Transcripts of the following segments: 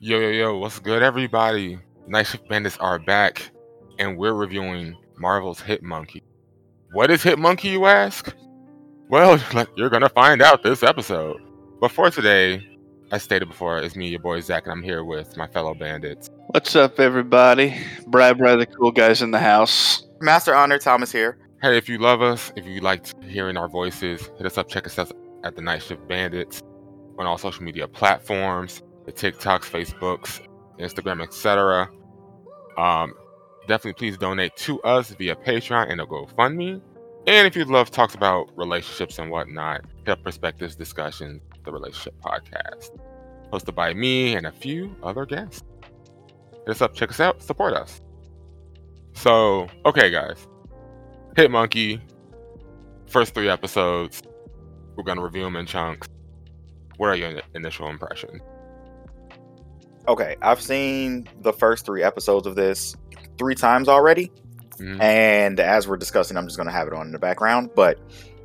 Yo, yo, yo, what's good, everybody? Night Shift Bandits are back, and we're reviewing Marvel's Hit Monkey. What is Hit Monkey, you ask? Well, you're gonna find out this episode. But for today, as stated before, it's me, your boy Zach, and I'm here with my fellow bandits. What's up, everybody? Brad, Brad, the cool guys in the house. Master Honor Thomas here. Hey, if you love us, if you liked hearing our voices, hit us up, check us out at the Night Shift Bandits on all social media platforms the TikToks, Facebooks, Instagram, etc. Um, definitely please donate to us via Patreon and a GoFundMe. And if you'd love talks about relationships and whatnot, hit up Perspectives Discussions, the relationship podcast, hosted by me and a few other guests. Hit us up, check us out, support us. So, okay, guys. Hit Monkey, first three episodes. We're going to review them in chunks. What are your initial impressions? Okay, I've seen the first three episodes of this three times already. Mm-hmm. And as we're discussing, I'm just going to have it on in the background. But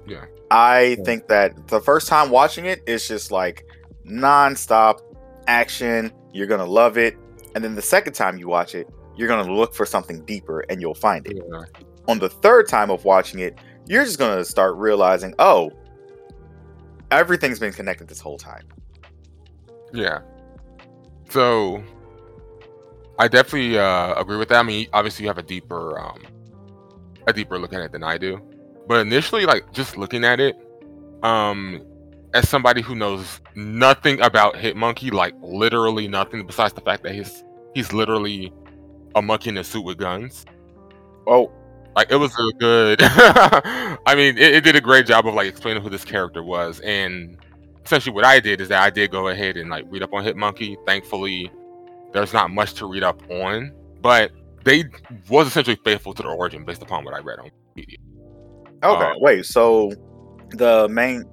yeah, I yeah. think that the first time watching it, it's just like nonstop action. You're going to love it. And then the second time you watch it, you're going to look for something deeper and you'll find it. Yeah. On the third time of watching it, you're just going to start realizing, oh, everything's been connected this whole time. Yeah. So I definitely uh, agree with that. I mean, obviously you have a deeper um, a deeper look at it than I do. But initially, like just looking at it, um, as somebody who knows nothing about Hitmonkey, like literally nothing besides the fact that he's he's literally a monkey in a suit with guns. Oh, like it was a good. I mean, it, it, did a great job of like explaining who this character was, and essentially what I did is that I did go ahead and like read up on Hitmonkey. Thankfully, there's not much to read up on, but they was essentially faithful to the origin based upon what I read on Wikipedia. Okay, um, wait. So the main,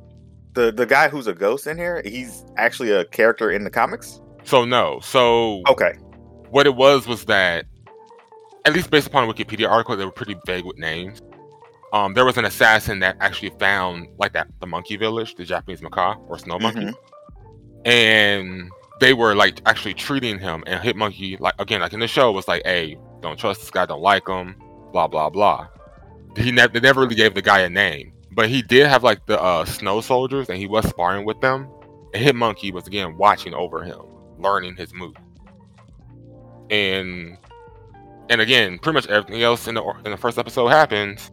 the the guy who's a ghost in here, he's actually a character in the comics. So no. So okay, what it was was that at least based upon a Wikipedia article, they were pretty vague with names um, there was an assassin that actually found like that the monkey village, the Japanese macaque or snow monkey, mm-hmm. and they were like actually treating him and hit monkey like again like in the show was like, hey, don't trust this guy, don't like him, blah blah blah. He never they never really gave the guy a name, but he did have like the uh, snow soldiers and he was sparring with them. And Hit Monkey was again watching over him, learning his move, and and again, pretty much everything else in the in the first episode happens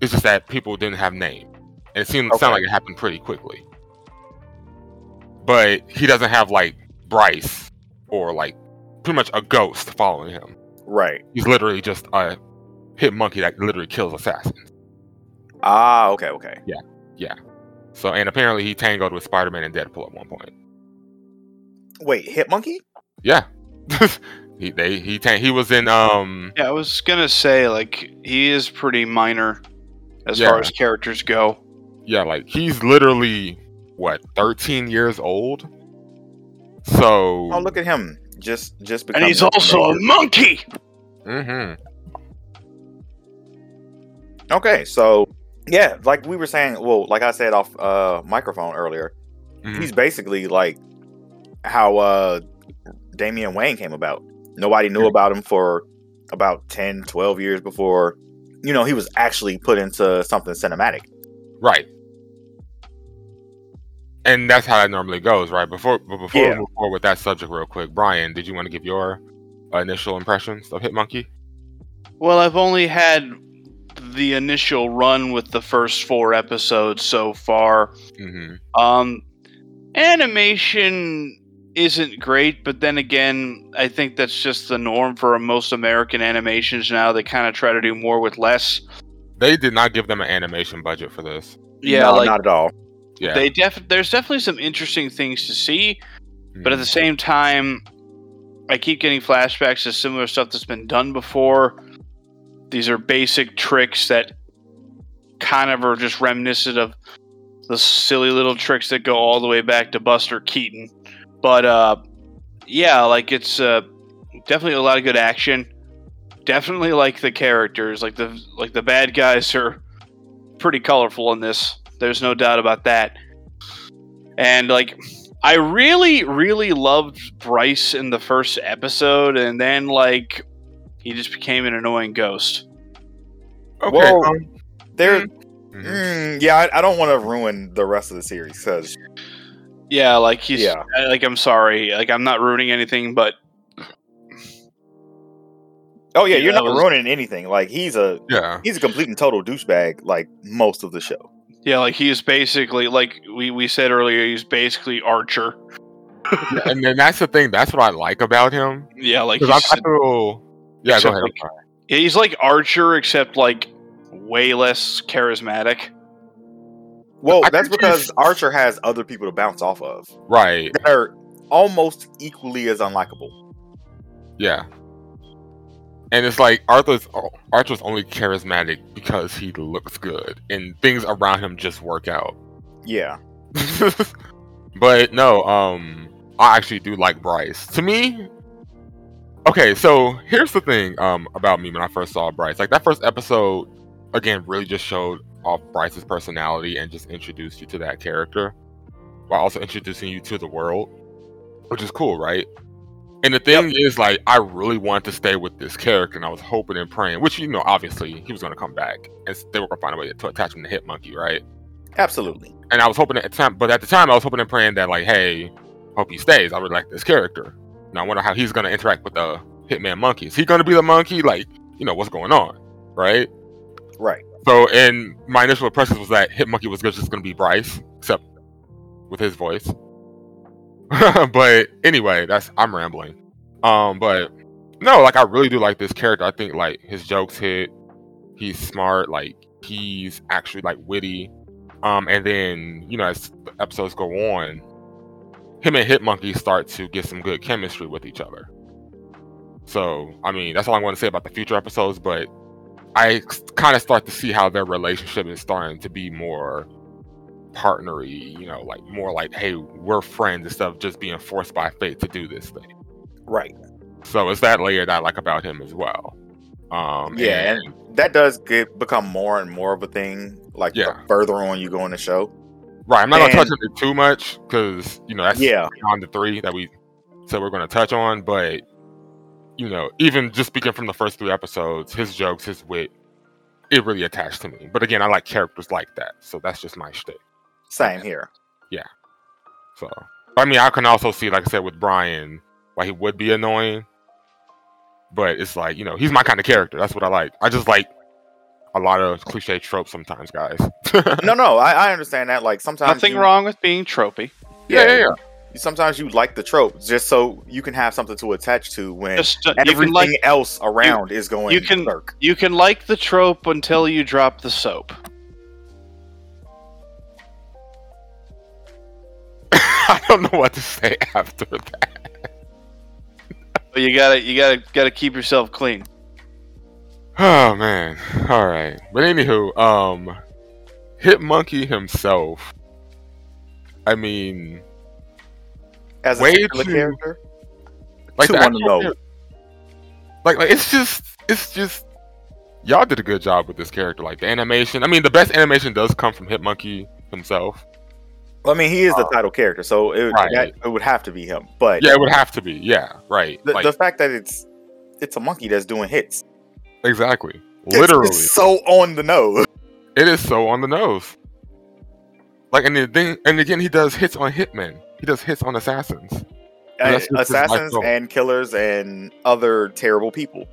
it's just that people didn't have name, and it seemed okay. sound like it happened pretty quickly. But he doesn't have like Bryce or like pretty much a ghost following him. Right. He's literally just a hit monkey that literally kills assassins. Ah, okay, okay. Yeah, yeah. So, and apparently he tangled with Spider Man and Deadpool at one point. Wait, Hit Monkey? Yeah. he they he tang- he was in um. Yeah, I was gonna say like he is pretty minor as yeah. far as characters go. Yeah, like he's literally what 13 years old. So oh, look at him, just just because and he's also a monkey. Mm-hmm. Okay, so yeah, like we were saying, well, like I said off uh microphone earlier, mm-hmm. he's basically like how uh Damian Wayne came about. Nobody knew about him for about 10, 12 years before you know, he was actually put into something cinematic. Right. And that's how that normally goes, right? Before before yeah. we move forward with that subject real quick, Brian, did you want to give your initial impressions of Hitmonkey? Well, I've only had the initial run with the first four episodes so far. Mm-hmm. Um, animation isn't great, but then again, I think that's just the norm for most American animations now. They kind of try to do more with less. They did not give them an animation budget for this. Yeah, no, like, not at all. Yeah, they def- there's definitely some interesting things to see, mm-hmm. but at the mm-hmm. same time, I keep getting flashbacks to similar stuff that's been done before. These are basic tricks that kind of are just reminiscent of the silly little tricks that go all the way back to Buster Keaton. But uh, yeah, like it's uh, definitely a lot of good action. Definitely like the characters, like the like the bad guys are pretty colorful in this. There's no doubt about that. And like I really, really loved Bryce in the first episode, and then like he just became an annoying ghost. Okay. Well, um, There, mhm. mm, yeah, I, I don't want to ruin the rest of the series because Yeah, like he's Yeah. Like I'm sorry, like I'm not ruining anything, but oh yeah, Yeah, you're that not was- ruining anything. Like he's a Yeah. he's a complete and total douchebag. Like most of the show. yeah, like he's basically like we we said earlier, he's basically Archer. and then that's the thing. That's what I like about him. Yeah, like he's, I, I feel. Yeah, go ahead. like, he's like Archer, except like way less charismatic. Well, I that's because Archer has other people to bounce off of Right. that are almost equally as unlikable. Yeah. And it's like Arthur's Archer's only charismatic because he looks good and things around him just work out. Yeah, but no, um I actually do like Bryce. To me Okay, so here's the thing um about me when I first saw Bryce. Like that first episode again really just showed off Bryce's personality and just introduce you to that character while also introducing you to the world, which is cool, right? And the thing is, like, I really wanted to stay with this character, and I was hoping and praying, which you know, obviously, he was going to come back, and they were going to find a way to attach him to Hitmonkey, right? absolutely. And I was hoping at the time, but at the time, I was hoping and praying that, like, hey, hope he stays. I really like this character. Now I wonder how he's going to interact with the Hitman monkey. Is he going to be the monkey? Like, you know, what's going on, right? Right. So, and my initial impression was that Hitmonkey was just going to be Bryce, except with his voice. but anyway, that's I'm rambling. Um, but no, like I really do like this character. I think like his jokes hit. He's smart. Like he's actually like witty. Um, and then you know as episodes go on, him and Hitmonkey start to get some good chemistry with each other. So I mean, that's all I want to say about the future episodes. But I kind of start to see how their relationship is starting to be more partnery, you know, like more like, hey, we're friends instead of just being forced by fate to do this thing. Right. So it's that layer that I like about him as well. Um, Yeah, and- That does get become more and more of a thing. Like the Yeah. further on you go in the show. right. I'm not gonna touch on it too much because you know that's Yeah. beyond the three that we said we're gonna touch on. But you know, even just speaking from the first three episodes, his jokes, his wit, it really attached to me. But again, I like characters like that, so that's just my shtick. Same here. Yeah. So, I mean, I can also see, like I said, with Brian, why he would be annoying. But it's like, you know, he's my kind of character. That's what I like. I just like a lot of cliche tropes sometimes, guys. No, no, I, I understand that. Like sometimes Nothing you- wrong with being tropey. yeah, yeah, yeah. Sometimes you like the trope just so you can have something to attach to when Just uh, you everything like else around is going you can- berserk. you can like the trope until you drop the soap. I don't know what to say after that. But you gotta you gotta gotta keep yourself clean. Oh man. All right. But anywho, um, hit monkey himself. I mean, As a way too- character. like the on the nose. like like it's just it's just y'all did a good job with this character like the animation i mean the best animation does come from hitmonkey himself Well, I mean, he is the uh, title character, so it, Right. that, it would have to be him. But yeah it would have to be yeah right the, like the fact that it's it's a monkey that's doing hits, exactly It's- literally it's so on the nose. it is so on the nose like and the thing and again he does hits on hitmen he does hits on assassins uh, And That's just his life assassins and killers and other terrible people.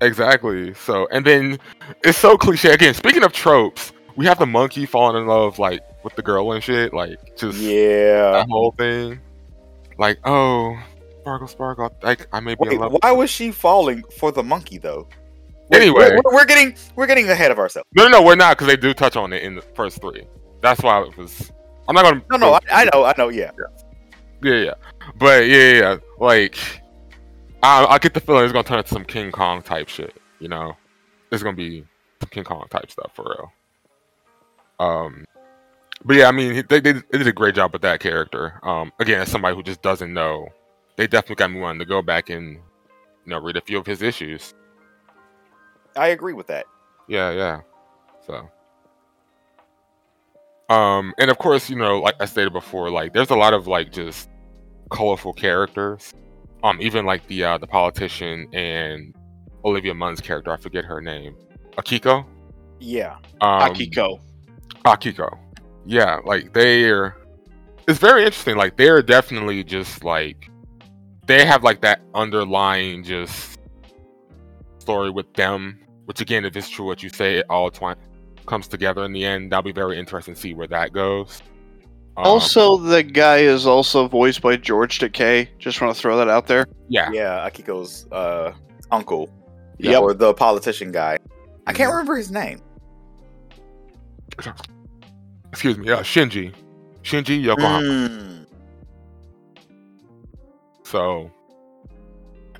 exactly so and then it's so cliche again speaking of tropes we have the monkey falling in love like with the girl and shit like just Yeah. that whole thing. Like, oh, Sparkle, Sparkle, like I may be Wait, in love. why was she falling for the monkey though? Anyway. we're, we're getting we're getting ahead of ourselves. No, no, no, we're not because they do touch on it in the first three. That's why it was. I'm not gonna. No, no, I, I know, I know. Yeah, Yeah, yeah, yeah. but yeah, yeah. Like, I, I get the feeling it's gonna turn into some King Kong type shit. You know, it's gonna be some King Kong type stuff for real. Um, but yeah, I mean, they, they, they did a great job with that character. Um, again, as somebody who just doesn't know, they definitely got me wanting to go back and you know read a few of his issues. I agree with that. Yeah, yeah. So Um, and of course, you know, like I stated before, like there's a lot of like just colorful characters. Um, even like the uh, the politician and Olivia Munn's character, I forget her name, Akiko. Yeah. Um, Akiko. Akiko. Yeah, like they're. It's very interesting. Like they're definitely just like they have like that underlying just story with them. Which again, if it's true what you say, it all twi- comes together in the end. That'll be very interesting to see where that goes. Um, Also, the guy is also voiced by George Takei. Just want to throw that out there. yeah, Yeah, Akiko's uh, uncle. Yep. Or the politician guy. I can't remember his name. excuse me, yeah, Shinji, Shinji Yokohama. Mm. So,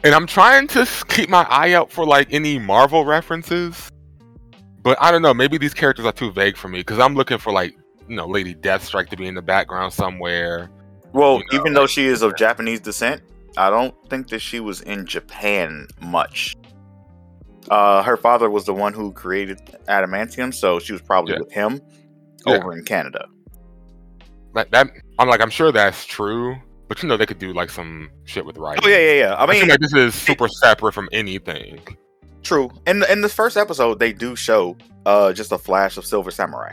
and I'm trying to keep my eye out for like any Marvel references, but I don't know. Maybe these characters are too vague for me because I'm looking for like you know Lady Deathstrike to be in the background somewhere. Well, You know, even though she is of Japanese descent, I don't think that she was in Japan much. Uh, her father was the one who created adamantium, so she was probably Yeah. with him Yeah. over in Canada. That, that I'm like I'm sure that's true, but you know they could do like some shit with writing. Oh yeah, yeah, yeah. I I mean, feel like this is super separate from anything. True. In in the first episode, they do show uh just a flash of Silver Samurai.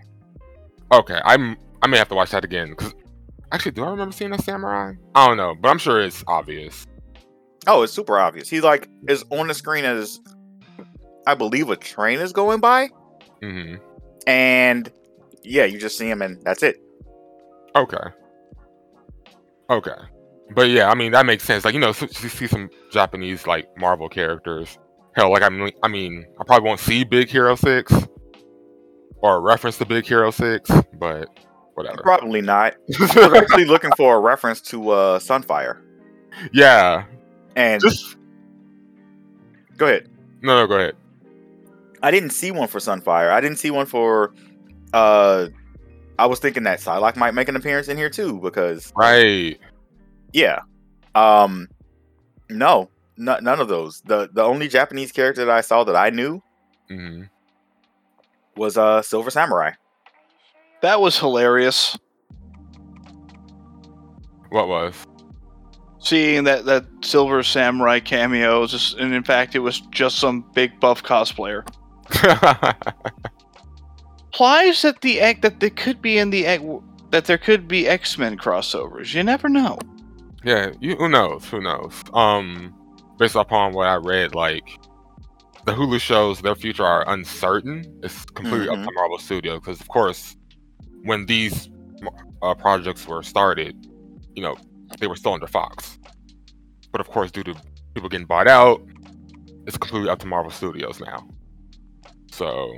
Okay, I'm I may have to watch that again because actually, do I remember seeing a samurai? I don't know, but I'm sure it's obvious. Oh, it's super obvious. He like is on the screen as I believe a train is going by, hmm and yeah, you just see him, and that's it. Okay. Okay. But yeah, I mean that makes sense. Like you know, you see some Japanese like Marvel characters. Hell, like I mean, I mean, I probably won't see Big Hero Six or a reference to Big Hero Six, but whatever. Probably not. I was actually looking for a reference to uh Sunfire, yeah. and Just go ahead. no, no. Go ahead. I didn't see one for Sunfire. I didn't see one for. uh I was thinking that Psylocke might make an appearance in here too because Right. yeah, um, no, n- none of those. the The only Japanese character that I saw that I knew hmm was uh Silver Samurai. That was hilarious. What was? Seeing that that Silver Samurai cameo, was just, and in fact, it was just some big buff cosplayer. Implies that the egg that they could be in the egg that there could be X Men crossovers. You never know. yeah. You, who knows? Who knows? Um, based upon what I read, like the Hulu shows, their future are uncertain. It's completely up Mhm. to Marvel Studios because, of course, when these uh, projects were started, you know, they were still under Fox. But of course, due to people getting bought out, it's completely up to Marvel Studios now. So,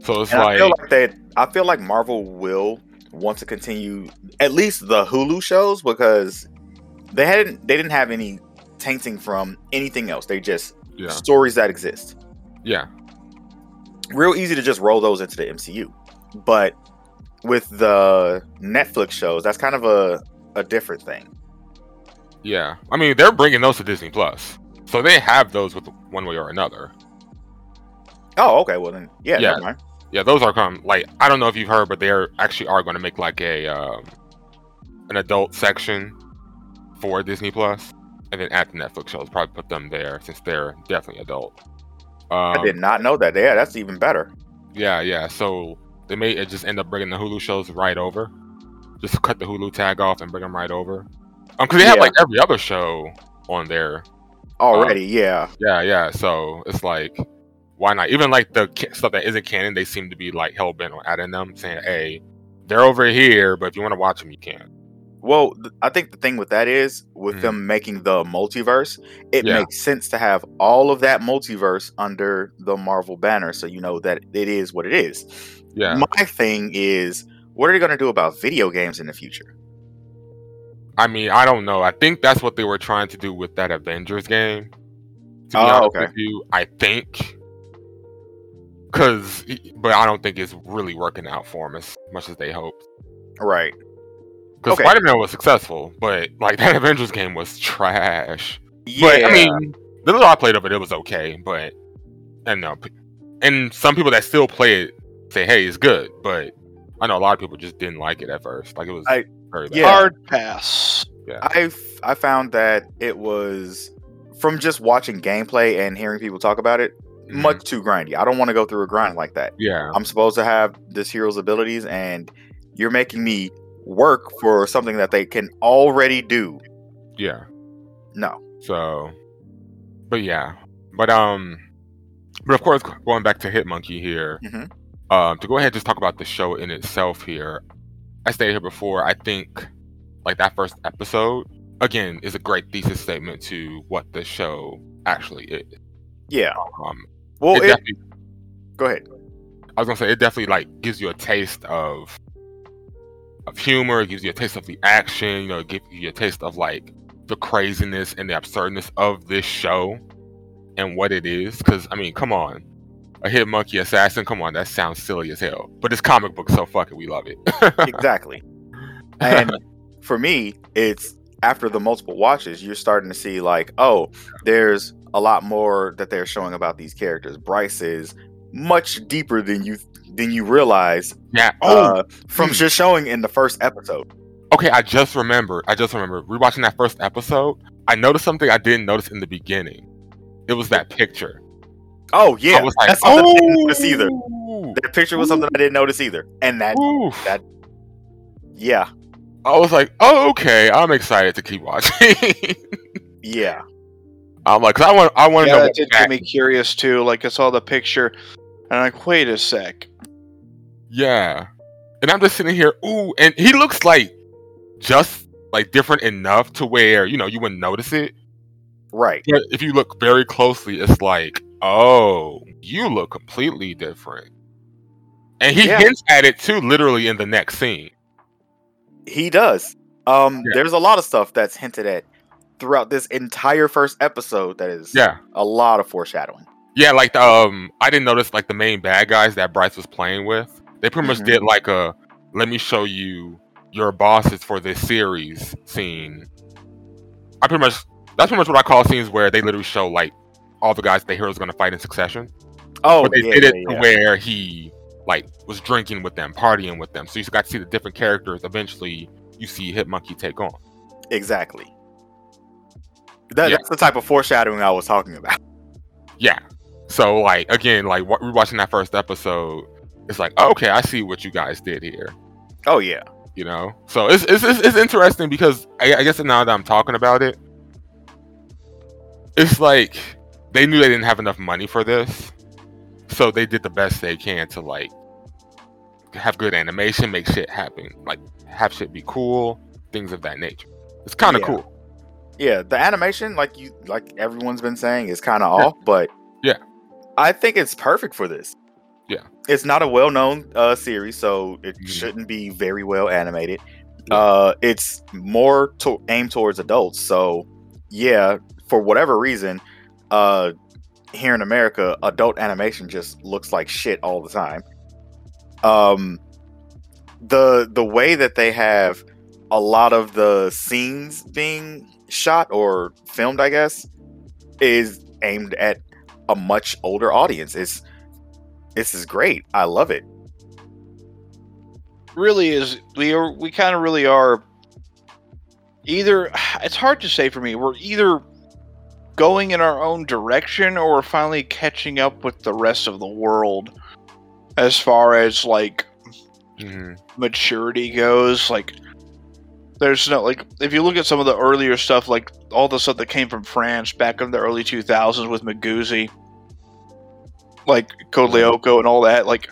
so it's And I like, feel like that. I feel like Marvel will want to continue at least the Hulu shows because they hadn't. They didn't have any tainting from anything else. They just yeah, stories that exist. yeah, Real easy to just roll those into the MCU, but with the Netflix shows, that's kind of a a different thing. yeah. I mean, they're bringing those to Disney Plus, so they have those with one way or another. Oh, okay. Well then, yeah, Yeah. never mind. Yeah, those are come like I don't know if you've heard, but they're actually are going to make like a um, an adult section for Disney Plus, and then add the Netflix shows. Probably put them there since they're definitely adult. Um, I did not know that. Yeah, that's even better. Yeah, yeah. So they may just end up bringing the Hulu shows right over. Just cut the Hulu tag off and bring them right over. Um, because they have Yeah. like every other show on there. Already, yeah. Yeah, yeah. So it's like, why not? Even like the stuff that isn't canon, they seem to be like hell bent on adding them, saying, "Hey, they're over here, but if you want to watch them, you can." Well, th- I think the thing with that is with Mhm. them making the multiverse, it Yeah. makes sense to have all of that multiverse under the Marvel banner so you know that it is what it is. Yeah. My thing is what are they going to do about video games in the future? I mean, I don't know. I think that's what they were trying to do with that Avengers game. To be Oh, honest okay. with you, I think. Cause, but I don't think it's really working out for them as much as they hoped. Right. Because Okay. Spider Man was successful, but like that Avengers game was trash. Yeah. But I mean, the little I played of it, it was okay. But and no, and some people that still play it say, "Hey, it's good," but I know a lot of people just didn't like it at first. Like it was I- very bad. Yeah. Hard pass. I f- I found that it was from just watching gameplay and hearing people talk about it Mhm. much too grindy. I don't want to go through a grind like that. Yeah. I'm supposed to have this hero's abilities, and you're making me work for something that they can already do. Yeah. No. So, but yeah, but um, but of course, going back to Hit Monkey here, Mhm. um, to go ahead and just talk about the show in itself here. I stated here before. I think like that first episode again is a great thesis statement to what the show actually is. Yeah. Um, Well, it it, go ahead. I was gonna say it definitely like gives you a taste of of humor. It gives you a taste of the action. You know, it gives you a taste of like the craziness and the absurdness of this show and what it is. Because I mean, come on, a hit monkey assassin. Come on, that sounds silly as hell. But it's comic book, so fuck it, we love it. exactly. And for me, it's after the multiple watches, you're starting to see like, oh, there's a lot more that they're showing about these characters. Bryce is much deeper than you than you realize yeah. Oh, uh, from hmm. just showing in the first episode. okay. I just remembered. I just remember rewatching that first episode. I noticed something I didn't notice in the beginning. It was that picture. Oh yeah, I was like, that's something I didn't notice either. "Oh, That picture was something I didn't notice either, and that oof." that yeah I was like, oh, okay. I'm excited to keep watching. yeah I'm like, I want, I want to Yeah, know that did get me curious too. Like I saw the picture, and I'm like, wait a sec. Yeah, and I'm just sitting here, ooh, and he looks like just like different enough to where you know you wouldn't notice it. right But if you look very closely, it's like, oh, you look completely different. And he Yeah. hints at it too, literally in the next scene. he does. Um, Yeah. there's a lot of stuff that's hinted at throughout this entire first episode that is Yeah, a lot of foreshadowing. yeah. Like the, um, I didn't notice like the main bad guys that Bryce was playing with. They pretty much Mhm. did like a let me show you your bosses for this series scene. I pretty much that's pretty much what I call scenes where they literally show like all the guys the hero's gonna fight in succession. Oh, but they yeah, did it yeah, yeah. where he like was drinking with them, partying with them. So you got to see the different characters. Eventually, you see hit monkey take on. exactly. That, Yeah. That's the type of foreshadowing I was talking about. Yeah. So like again, like wa- rewatching that first episode, it's like okay, I see what you guys did here. Oh yeah, You know, so it's it's it's, it's interesting because I, I guess now that I'm talking about it, it's like they knew they didn't have enough money for this, so they did the best they can to like have good animation, make shit happen, like have shit be cool, things of that nature. It's kind of Yeah. cool. Yeah. The animation, like you, like everyone's been saying, is kind of Yeah. off, but Yeah. I think it's perfect for this. Yeah. it's not a well-known uh, series, so it Mhm. shouldn't be very well animated. Yeah. Uh, it's more to- aimed towards adults, so yeah, for whatever reason, uh, here in America, adult animation just looks like shit all the time. Um, the the way that they have a lot of the scenes being shot or filmed, I guess, is aimed at a much older audience. It's this is great. I love it. really is we are we kind of really are either it's hard to say for me we're either going in our own direction or we're finally catching up with the rest of the world as far as like hmm maturity goes like there's no like if you look at some of the earlier stuff like all the stuff that came from france back in the early 2000s with Magoozy, like code lyoko and all that like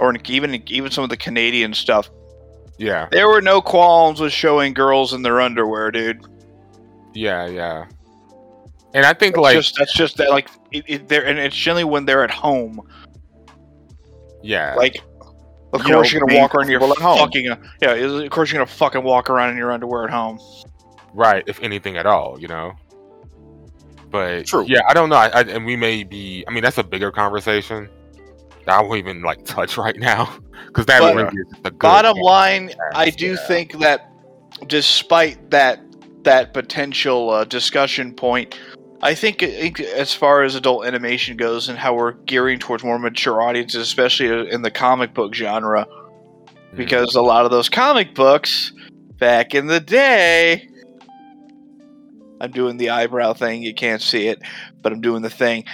or even even some of the canadian stuff. Yeah, there were no qualms with showing girls in their underwear dude. Yeah, yeah. And I think That's like just that's just that like it, it, they're and it's generally when they're at home. Yeah, like of You course know, you're gonna walk around your at home. fucking yeah of course you're gonna fucking walk around in your underwear at home right if anything at all you know but True. yeah i don't know I, I, and we may be i mean that's a bigger conversation that i won't even like touch right now because that But- really is a good bottom game. line i do yeah. think that despite that that potential uh, discussion point i think, I think as far as adult animation goes and how we're gearing towards more mature audiences especially in the comic book genre because a lot of those comic books back in the day I'm doing the eyebrow thing. You can't see it, but I'm doing the thing.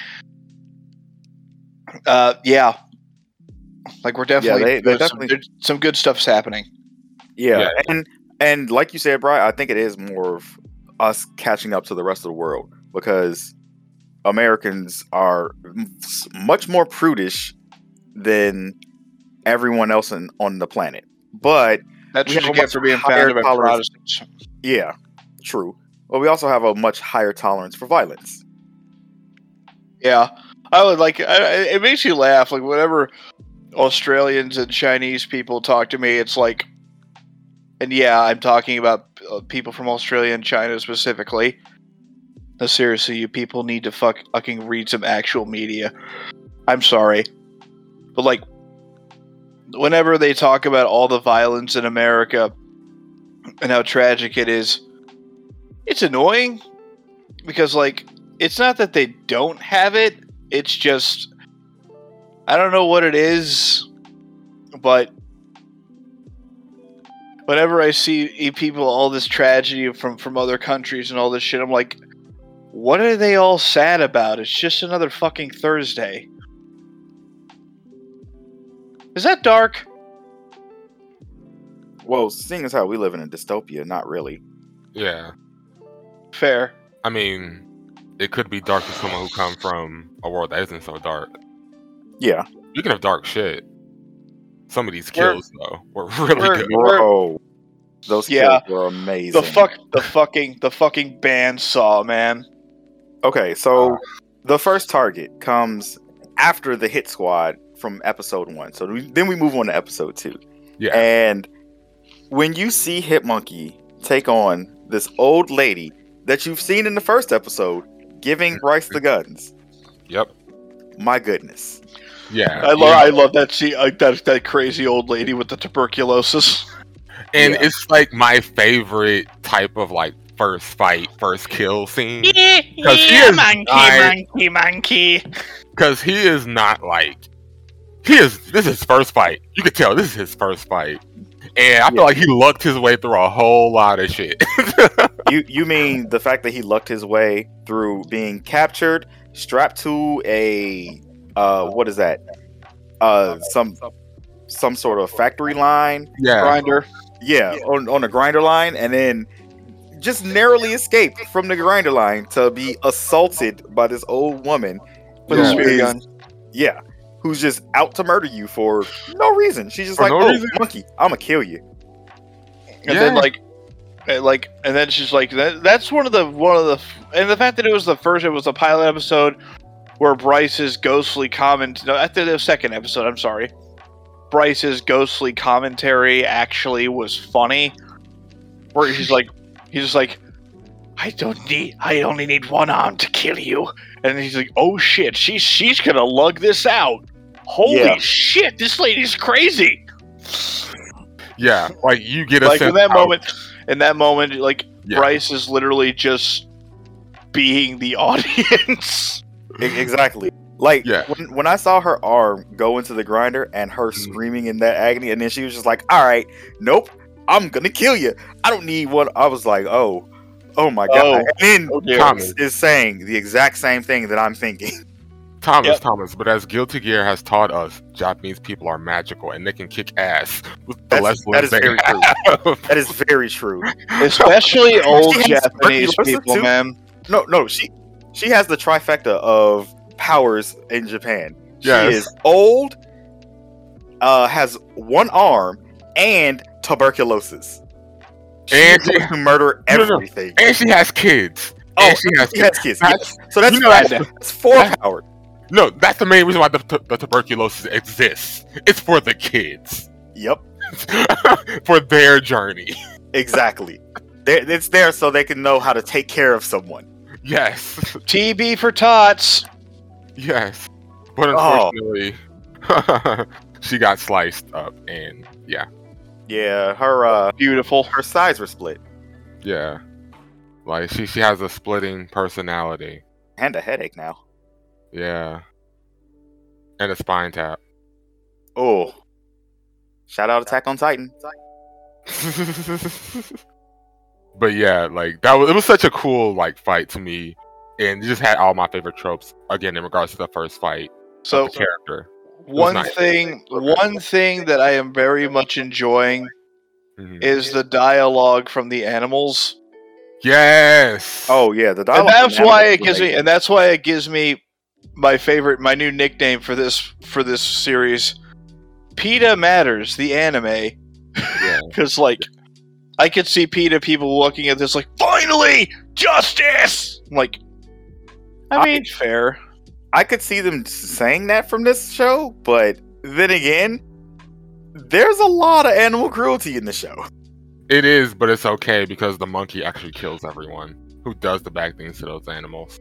Uh, yeah, like we're definitely, they- they there's definitely- some, there's some good stuff's happening. Yeah, Yeah. and and like you said, Brian, I think it is more of us catching up to the rest of the world because Americans are much more prudish than everyone else in, on the planet. But That's We what have you get for being higher founded by tolerance. Protestants. yeah, true. But we also have a much higher tolerance for violence. Yeah, I would like. I, it makes you laugh. Like whenever Australians and Chinese people talk to me, it's like, and yeah, I'm talking about uh, people from Australia and China specifically. No, seriously, you people need to fuck fucking read some actual media. I'm sorry, but like, whenever they talk about all the violence in America and how tragic it is, it's annoying because like it's not that they don't have it it's just i don't know what it is but whenever i see people all this tragedy from from other countries and all this shit i'm like what are they all sad about it's just another fucking thursday is that dark Well, seeing as how we live in a dystopia, not really. Yeah. fair I mean, it could be dark to someone who come from a world that isn't so dark. Yeah, You can have dark shit, some of these We're- kills though were really we're- good. we're- bro, those Yeah. kills were amazing. the fuck the fucking the fucking band saw man Okay, so uh, the first target comes after the hit squad from episode one. So we, then we move on to episode two. Yeah. And when you see Hitmonkey take on this old lady that you've seen in the first episode giving Bryce the guns, Yep. my goodness. Yeah. I love yeah. I love that see like uh, that that crazy old lady with the tuberculosis. And Yeah. it's like my favorite type of like first fight, first kill scene. Yeah, Because he is monkey, I- monkey, monkey. Because he is not like he is. This is his first fight. You can tell this is his first fight, and I feel Yeah. like he lucked his way through a whole lot of shit. You you mean the fact that he lucked his way through being captured, strapped to a uh what is that? Uh some some sort of factory line. yeah. Grinder. Yeah, on on a grinder line and then just narrowly escaped from the grinder line to be assaulted by this old woman With Yeah. a spear is- gun. Yeah, who's just out to murder you for no reason. She's just For like, no "Oh, reason." monkey, I'm gonna kill you." And then like and, like and then she's like that, that's one of the one of the and the fact that it was the first it was a pilot episode where Bryce's ghostly comment no after the second episode I'm sorry Bryce's ghostly commentary actually was funny where he's like he's just like I don't need I only need one arm to kill you and he's like oh shit she's she's gonna lug this out holy Yeah. shit this lady's crazy Yeah. Like you get a like sense in that how- moment in that moment like Yeah. Bryce is literally just being the audience. Exactly. Like Yeah. when, when I saw her arm go into the grinder and her Mhm. screaming in that agony, and then she was just like, "All right, nope, I'm gonna kill you. I don't need one." I was like, "Oh, oh my god!" Oh. And then dear. Thomas. is saying the exact same thing that I'm thinking. Thomas, Yep. Thomas, but as Guilty Gear has taught us, Japanese people are magical and they can kick ass with the That's- less that limbs is very true. That is very true. Especially old Japanese people, too? man. No, no, she she has the trifecta of powers in Japan. Yes. She is old, uh, has one arm, and tuberculosis. She And is able to murder No, no, no. everything. and she has kids. Oh, and she has She has kids. That's- yes. So that's you know five. that's- That's four that's- power. No, that's the main reason why the, tu- the tuberculosis exists. It's for the kids, Yep, for their journey. exactly. They- it's there so they can know how to take care of someone. Yes, TB for tots. yes. But Oh. unfortunately, she got sliced up, and yeah, Yeah, her uh, Beautiful. her sides were split yeah. Like she she has a splitting personality. and a headache now. Yeah, and a spine tap. Oh, Shout out Attack on Titan. but yeah, like that was it was such a cool like fight to me, and it just had all my favorite tropes again in regards to the first fight. So character. One nice. thing, one thing that I am very much enjoying Mhm. is the dialogue from the animals, Yes. Oh yeah, the dialogue. and that's why it was gives me, and that's why it gives me my favorite, my new nickname for this for this series, PETA matters, the anime, Yeah. because like I could see PETA people looking at this like, finally justice. I'm like, I I- mean, fair. I could see them saying that from this show, but then again, there's a lot of animal cruelty in the show. It is, but it's okay because the monkey actually kills everyone who does the bad things to those animals.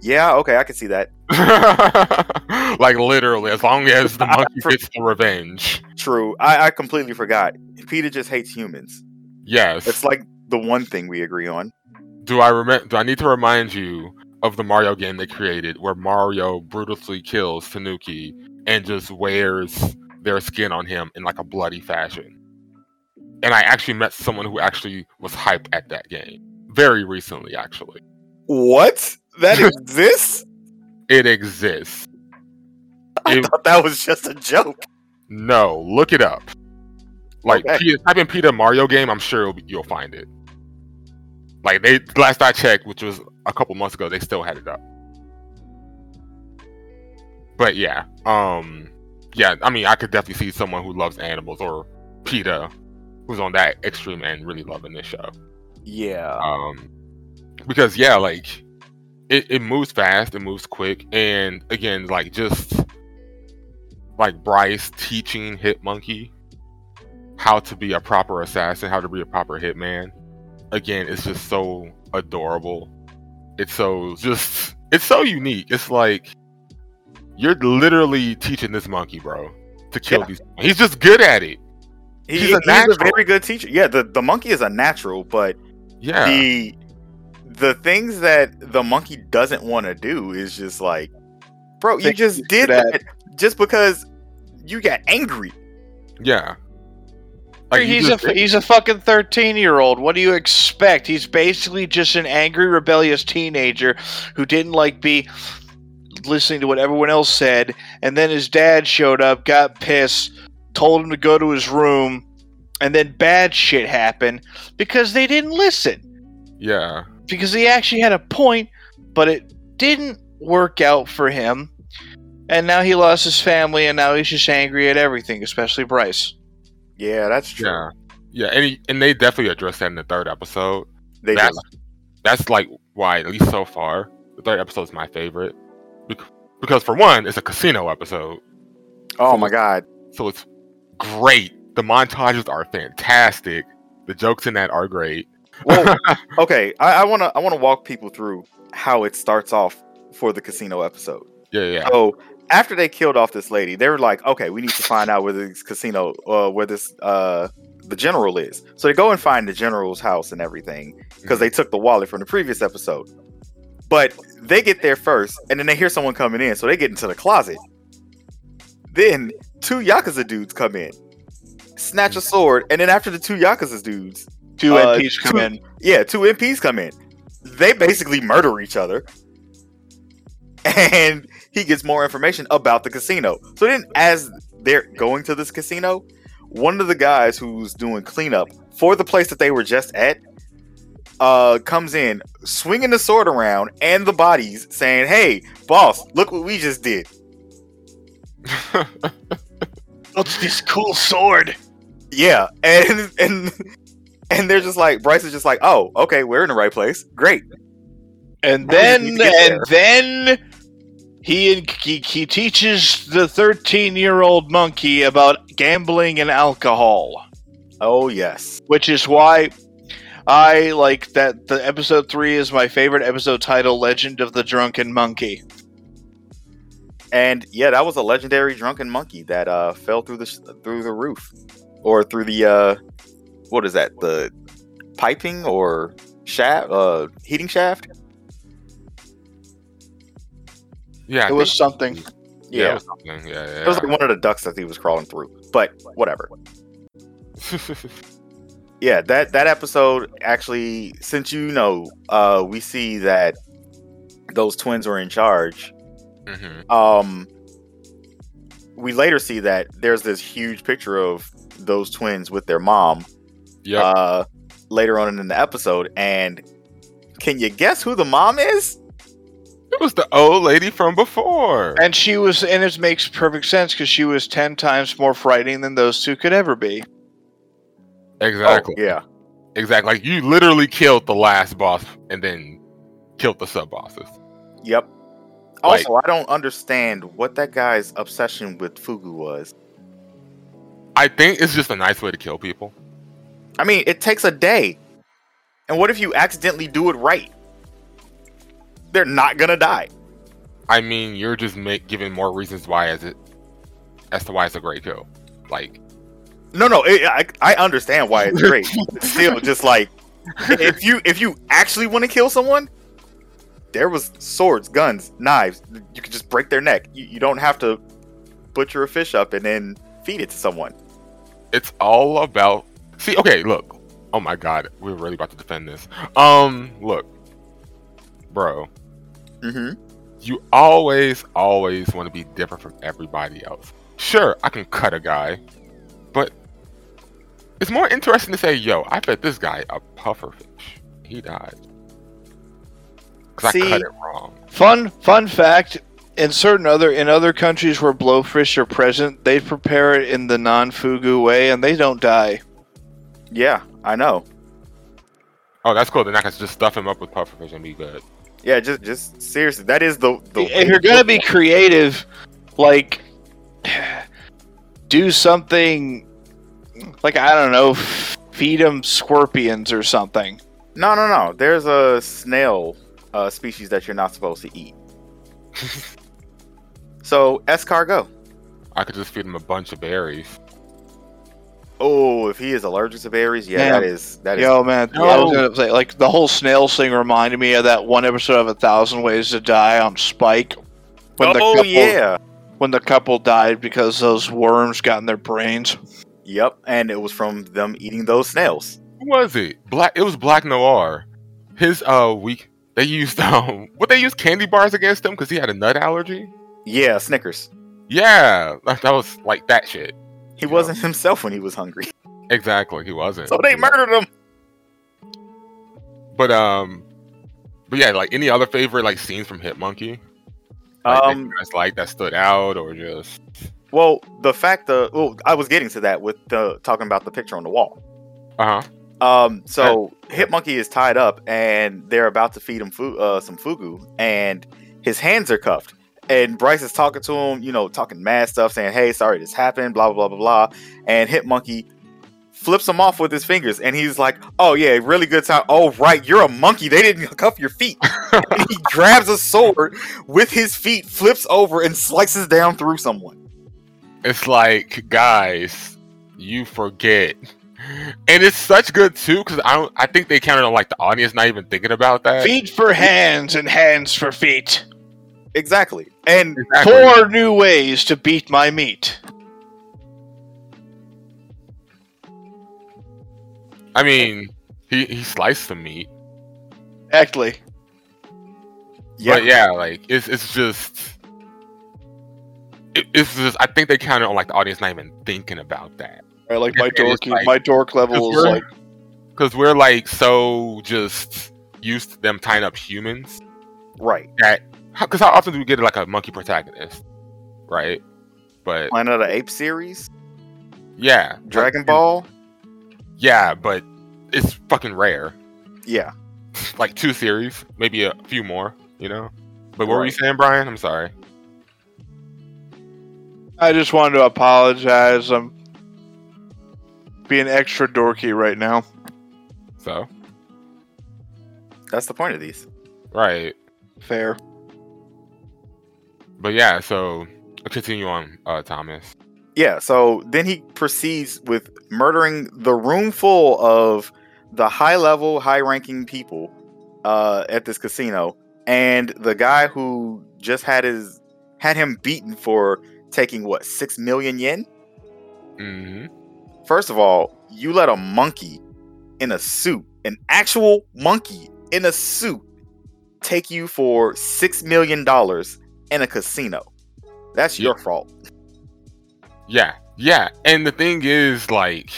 Yeah, okay, I can see that. like literally, as long as the monkey for- gets the revenge. True. I, I completely forgot. PETA just hates humans. Yes. It's like the one thing we agree on. do I remember? Do I need to remind you of the Mario game they created, where Mario brutally kills Tanuki and just wears their skin on him in like a bloody fashion? And I actually met someone who actually was hyped at that game very recently. Actually, What? That exists? it exists. I It- thought that was just a joke. No, look it up. Like Okay. Peter, type in PETA Mario game. I'm sure you'll find it. Like they last I checked, which was a couple months ago, they still had it up. But yeah, um, yeah. I mean, I could definitely see someone who loves animals or PETA, who's on that extreme end, really loving this show. Yeah. Um, because yeah, like it, it moves fast, it moves quick, and again, like just like Bryce teaching Hitmonkey how to be a proper assassin, how to be a proper hitman. Again, it's just so adorable. It's so just it's so unique. It's like you're literally teaching this monkey, bro, to kill Yeah. these. He's just good at it. He- he's a he's, a, very good teacher. Yeah, the, the monkey is a natural, but Yeah. the the things that the monkey doesn't want to do is just like, bro, you Things just he's did good at. that just because you got angry. yeah. You he's a did- he's a fucking thirteen year old. What do you expect? He's basically just an angry, rebellious teenager who didn't like be listening to what everyone else said, and then his dad showed up, got pissed, told him to go to his room, and then bad shit happened because they didn't listen. yeah. Because he actually had a point, but it didn't work out for him. And now he lost his family, and now he's just angry at everything, especially Bryce. Yeah, that's true. Yeah, yeah, and he, and they definitely addressed that in the third episode. They that's do. that's like why, at least so far, the third episode is my favorite Bec- because for one, it's a casino episode, Oh my god. so it's great. The montages are fantastic. The jokes in that are great. Well, okay, I, I wanna I wanna walk people through how it starts off for the casino episode. yeah, yeah, So after they killed off this lady, they were like, okay, we need to find out where this casino, uh, where this uh, the general is. So they go and find the general's house and everything because they took the wallet from the previous episode. But they get there first, and then they hear someone coming in, so they get into the closet. Then two yakuza dudes come in, snatch a sword, and then after the two yakuza dudes, Two Uh, MPs come two- in. yeah, two MPs come in. They basically murder each other. And he gets more information about the casino. So then, as they're going to this casino, one of the guys who's doing cleanup for the place that they were just at uh, comes in, swinging the sword around and the bodies, saying, Hey, boss, look what we just did. What's this cool sword? Yeah. And, and, and they're just like, Bryce is just like, Oh, okay, we're in the right place. Great. And How did we then, and then he, he he teaches the thirteen-year-old monkey about gambling and alcohol, Oh, yes. which is why I like that. The episode three is my favorite episode title: "Legend of the Drunken Monkey." And yeah, that was a legendary drunken monkey that uh fell through the through the roof, or through the uh, what is that? The piping or shaft? Uh, heating shaft? Yeah. I It was something. Yeah, Yeah, it was something. Yeah, yeah. it was like one of the ducks that he was crawling through. But whatever. Yeah, that that episode actually, since you know, uh, we see that those twins were in charge. hmm Um, we later see that there's this huge picture of those twins with their mom. Yep. Uh, later on in the episode, and can you guess who the mom is? It was the old lady from before. And she was, and it makes perfect sense because she was ten times more frightening than those two could ever be. exactly. Oh, yeah. Exactly. Like you literally killed the last boss and then killed the sub bosses. Yep. Like- Also, I don't understand what that guy's obsession with Fugu was. I think it's just a nice way to kill people. I mean, it takes a day. And what if you accidentally do it right? They're not gonna die. I mean, you're just make giving more reasons why as it as to why it's a great kill. Like No, no, it, I I understand why it's great. Still, just like if you if you actually want to kill someone, there was swords, guns, knives. You could just break their neck. You, you don't have to butcher a fish up and then feed it to someone. it's all about see okay look oh my god we're really about to defend this um look bro Mm-hmm. you always always want to be different from everybody else sure i can cut a guy but it's more interesting to say yo i fed this guy a puffer fish he died because i cut it wrong Fun, fun fact: in certain other in other countries where blowfish are present, they prepare it in the non-fugu way, and they don't die. Yeah, I know. oh that's cool then i can just stuff him up with pufferfish and be good Yeah, just just seriously, that is the the. if you're gonna be creative, like do something like I don't know, feed them scorpions or something. No, no, no. There's a snail uh, species that you're not supposed to eat. so escargot. i could just feed him a bunch of berries Oh, if he is allergic to berries, yeah, Man. that is that is. Yo, man, I was gonna say like the whole snails thing reminded me of that one episode of A Thousand Ways to Die on Spike. When the oh couple, yeah. when the couple died because those worms got in their brains. Yep, and it was from them eating those snails. Who was it? Black. It was Black Noir. His uh week. They used um. What they used candy bars against him because he had a nut allergy. Yeah, Snickers. Yeah, that that was like that shit. He Yeah. wasn't himself when he was hungry, Exactly, he wasn't. so they murdered him. But um, but yeah, like any other favorite like scenes from Hit Monkey. Like, Um, that's like that stood out or just well, the fact that well, I was getting to that with the talking about the picture on the wall. uh huh. Um, so Hit Monkey is tied up, and they're about to feed him fu- uh, some fugu, and his hands are cuffed. And Bryce is talking to him, you know, talking mad stuff, saying, "Hey, sorry, this happened." Blah blah blah blah blah. And Hitmonkey flips him off with his fingers, and he's like, "Oh yeah, really good time. Oh right, you're a monkey. They didn't cuff your feet." and he grabs a sword with his feet, flips over, and slices down through someone. It's like guys, you forget. And it's such good too because I don't. I think they counted on like the audience not even thinking about that. Feet for hands and hands for feet. Exactly. And Exactly. Four new ways to beat my meat. I mean, he he sliced the meat. Actually, yeah, But yeah, like it's it's just it, it's just I think they counted on like the audience not even thinking about that I like my dork like- my dork level is like because we're like so just used to them tying up humans right. that because how often do we get like a monkey protagonist, right? But Planet of the Apes series, yeah, Dragon Ball. yeah, but it's fucking rare. Yeah. Like two series, maybe a few more, you know. But what were you saying, Brian? I'm sorry. I just wanted to apologize. I'm being extra dorky right now. So That's the point of these. right. Fair. But yeah, so continue on, uh, Thomas. Yeah, so then he proceeds with murdering the room full of the high level, high ranking people uh, at this casino. And the guy who just had his had him beaten for taking what six million yen. hmm First of all, you let a monkey in a suit, an actual monkey in a suit, take you for six million dollars in a casino. That's your fault. Yeah, yeah. And the thing is, like,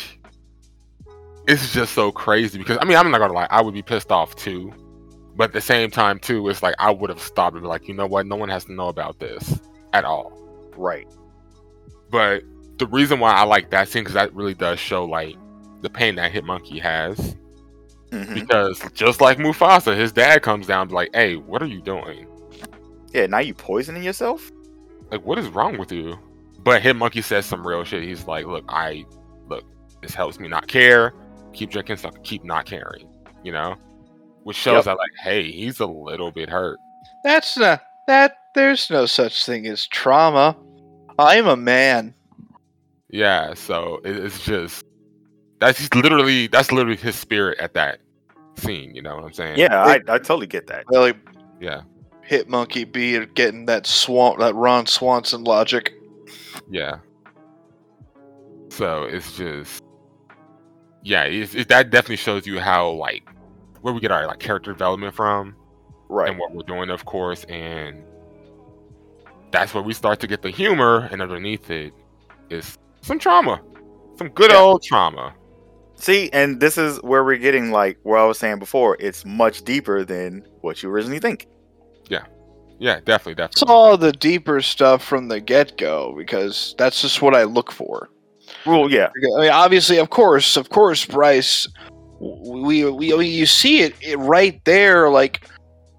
it's just so crazy because I mean, I'm not gonna lie, I would be pissed off too. But at the same time, too, it's like I would have stopped and be like, you know what? No one has to know about this at all. Right. But the reason why I like that scene because that really does show like the pain that Hitmonkey has. Mhm. Because just like Mufasa, his dad comes down and be like, "Hey, what are you doing? Yeah. Now you poisoning yourself. Like, what is wrong with you?" But Hit Monkey says some real shit. He's like, "Look, I look. This helps me not care. Keep drinking, stuff, keep not caring. You know." Which shows Yep. that like, hey, he's a little bit hurt. That's not that. There's no such thing as trauma. I'm a man. Yeah, so it, it's just that's just literally that's literally his spirit at that scene. You know what I'm saying? Yeah, I, I totally get that. Really yeah, hit monkey B at getting that swamp that Ron Swanson logic. yeah. So it's just yeah, it's, it, that definitely shows you how like where we get our like character development from Right. and what we're doing, of course, and that's where we start to get the humor, and underneath it is some trauma, some good Yeah. old trauma. See, and this is where we're getting like where I was saying before. It's much deeper than what you originally think. Yeah, Yeah, definitely, definitely. Saw the deeper stuff from the get go because that's just what I look for. Well, yeah, I mean, obviously, of course, of course, Bryce. We we, we you see it, it right there, like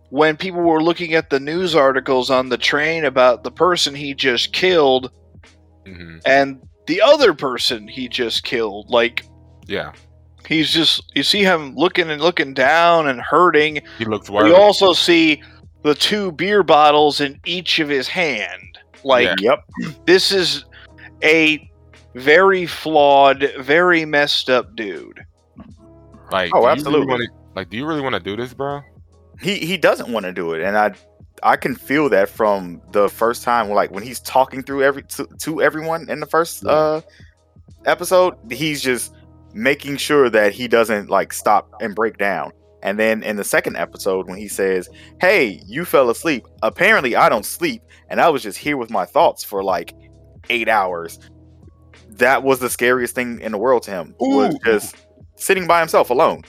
when people were looking at the news articles on the train about the person he just killed hmm and the other person he just killed. Like Yeah, he's just you see him looking and looking down and hurting. he looks We worried. also see the two beer bottles in each of his hand. Like Yeah. yep. this is a very flawed, very messed up dude. Like, Oh, absolutely. Really wanna, like, do you really want to do this, bro? He he doesn't want to do it, and I I can feel that from the first time, like when he's talking through every to, to everyone in the first Yeah. uh episode. He's just making sure that he doesn't like stop and break down. And then in the second episode, when he says, "Hey, you fell asleep," apparently I don't sleep, and I was just here with my thoughts for like eight hours. That was the scariest thing in the world to him. Was just sitting by himself alone.